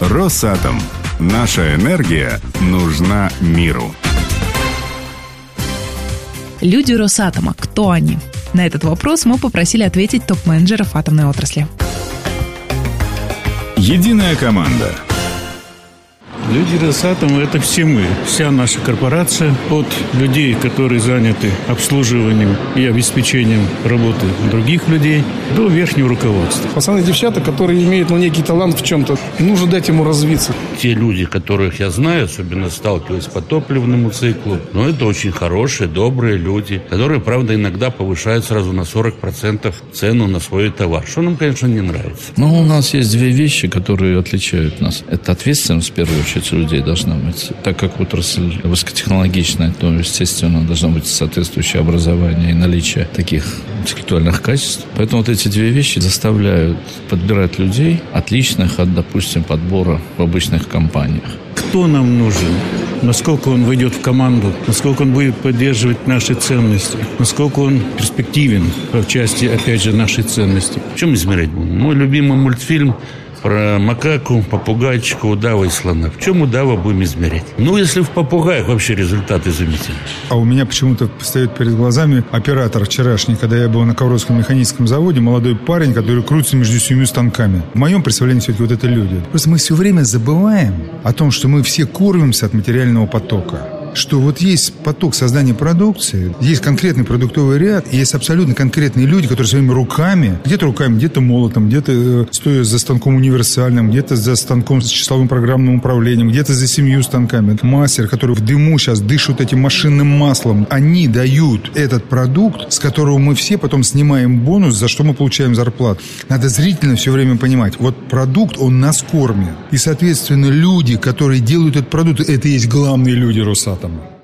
Росатом. Наша энергия нужна миру. Люди Росатома. Кто они? На этот вопрос мы попросили ответить топ-менеджеров атомной отрасли. Единая команда. Люди Росатома – это все мы, вся наша корпорация, от людей, которые заняты обслуживанием и обеспечением работы других людей, до верхнего руководства. Пацаны и девчата, которые имеют ну, некий талант в чем-то, и нужно дать ему развиться. Те люди, которых я знаю, особенно сталкиваясь по топливному циклу, ну, это очень хорошие, добрые люди, которые, правда, иногда повышают сразу на 40% цену на свой товар, что нам, конечно, не нравится. Но у нас есть две вещи, которые отличают нас. Это ответственность, в первую очередь, очередь, у людей должна быть. Так как отрасль высокотехнологичная, то, естественно, должно быть соответствующее образование и наличие таких интеллектуальных качеств. Поэтому вот эти две вещи заставляют подбирать людей, отличных от, допустим, подбора в обычных компаниях. Кто нам нужен? Насколько он войдет в команду? Насколько он будет поддерживать наши ценности? Насколько он перспективен в части, опять же, нашей ценности? В чем измерять будем? Мой любимый мультфильм про макаку, попугайчика, удава и слона. В чем удава будем измерять? Ну, если в попугаях вообще результат изумительный. А у меня почему-то встает перед глазами оператор вчерашний, когда я был на Ковровском механическом заводе, молодой парень, который крутится между семью станками. В моем представлении все-таки вот это люди. Просто мы все время забываем о том, что мы все кормимся от материального потока что вот есть поток создания продукции, есть конкретный продуктовый ряд, есть абсолютно конкретные люди, которые своими руками, где-то руками, где-то молотом, где-то э, стоя за станком универсальным, где-то за станком с числовым программным управлением, где-то за семью станками. Мастер, который в дыму сейчас дышит этим машинным маслом, они дают этот продукт, с которого мы все потом снимаем бонус, за что мы получаем зарплату. Надо зрительно все время понимать, вот продукт, он нас кормит. И, соответственно, люди, которые делают этот продукт, это и есть главные люди Росатома.